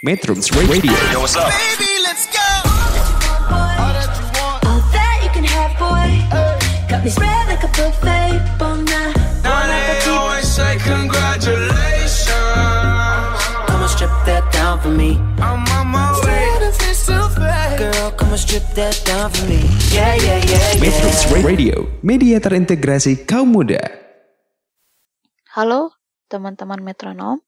Metrums Radio. Yo, what's up? Baby, let's go. All that you want. All that you can have, boy. Got me spread like a buffet. Bon now, Now they always say congratulations. Come and strip that down for me. I'm on my way. so fast. Girl, come and strip that down for me. Yeah, yeah, yeah, Metrums. Radio, media terintegrasi kaum muda. Halo teman-teman metronom,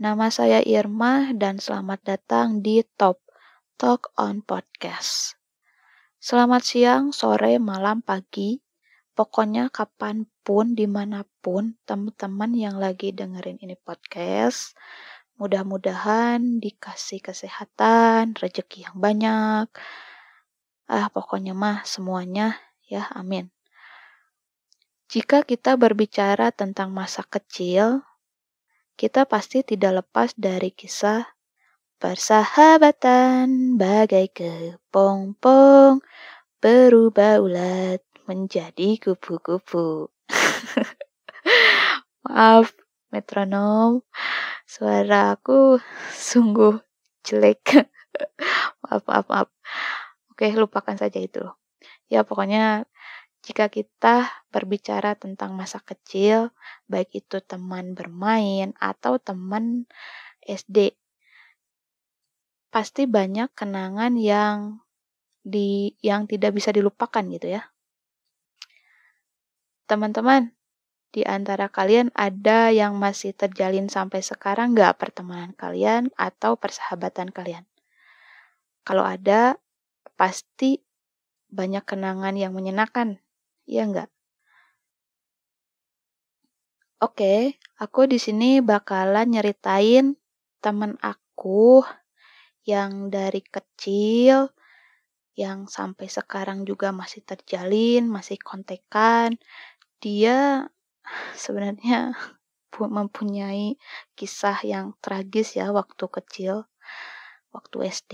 nama saya Irma dan selamat datang di Top Talk on Podcast. Selamat siang, sore, malam, pagi, pokoknya kapan pun, di mana pun teman-teman yang lagi dengerin ini podcast, mudah-mudahan dikasih kesehatan, rezeki yang banyak, ah pokoknya mah semuanya ya, amin. Jika kita berbicara tentang masa kecil, kita pasti tidak lepas dari kisah persahabatan bagai kepompong berubah ulat menjadi kupu-kupu. Maaf, metronom, suara aku sungguh jelek. maaf, maaf, maaf. Oke, lupakan saja itu. Ya, pokoknya jika kita berbicara tentang masa kecil, baik itu teman bermain atau teman SD, pasti banyak kenangan yang di yang tidak bisa dilupakan gitu ya. Teman-teman, di antara kalian ada yang masih terjalin sampai sekarang nggak pertemanan kalian atau persahabatan kalian? Kalau ada, pasti banyak kenangan yang menyenangkan Iya enggak? Oke, aku di sini bakalan nyeritain teman aku yang dari kecil, yang sampai sekarang juga masih terjalin, masih kontekan. Dia sebenarnya mempunyai kisah yang tragis ya waktu kecil, waktu SD.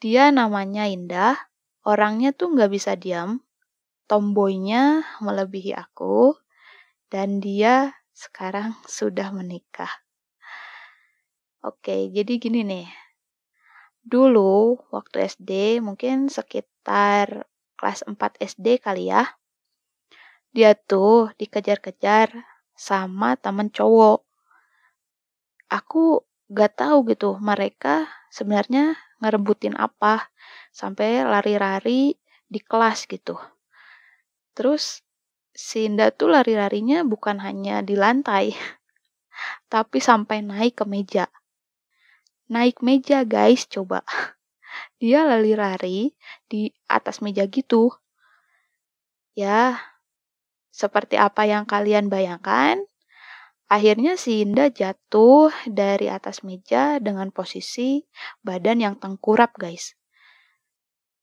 Dia namanya Indah, orangnya tuh nggak bisa diam, tomboynya melebihi aku, dan dia sekarang sudah menikah. Oke, jadi gini nih. Dulu waktu SD mungkin sekitar kelas 4 SD kali ya. Dia tuh dikejar-kejar sama temen cowok. Aku gak tahu gitu mereka sebenarnya ngerebutin apa sampai lari-lari di kelas gitu. Terus si Indah tuh lari-larinya bukan hanya di lantai, tapi sampai naik ke meja. Naik meja guys, coba. Dia lari-lari di atas meja gitu. Ya, seperti apa yang kalian bayangkan, akhirnya si Indah jatuh dari atas meja dengan posisi badan yang tengkurap guys.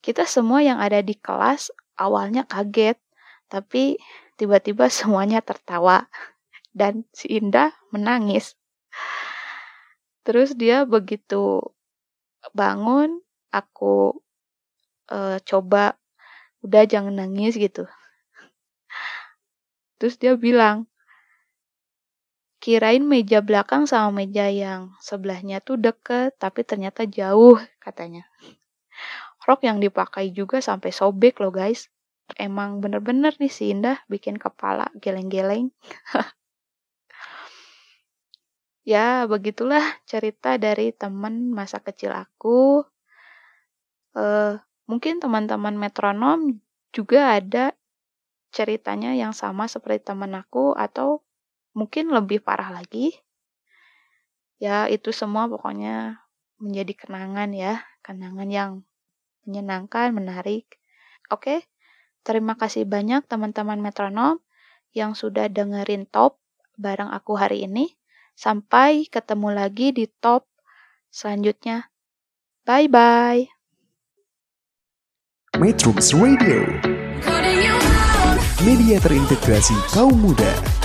Kita semua yang ada di kelas awalnya kaget, tapi tiba-tiba semuanya tertawa dan si Indah menangis. Terus dia begitu bangun, aku uh, coba udah jangan nangis gitu. Terus dia bilang, kirain meja belakang sama meja yang sebelahnya tuh deket, tapi ternyata jauh katanya. Rok yang dipakai juga sampai sobek loh guys. Emang bener-bener nih si Indah bikin kepala geleng-geleng. ya begitulah cerita dari teman masa kecil aku. Uh, mungkin teman-teman metronom juga ada ceritanya yang sama seperti teman aku atau mungkin lebih parah lagi. Ya itu semua pokoknya menjadi kenangan ya, kenangan yang menyenangkan, menarik. Oke, terima kasih banyak teman-teman metronom yang sudah dengerin top bareng aku hari ini. Sampai ketemu lagi di top selanjutnya. Bye-bye. Metrums Radio, media terintegrasi kaum muda.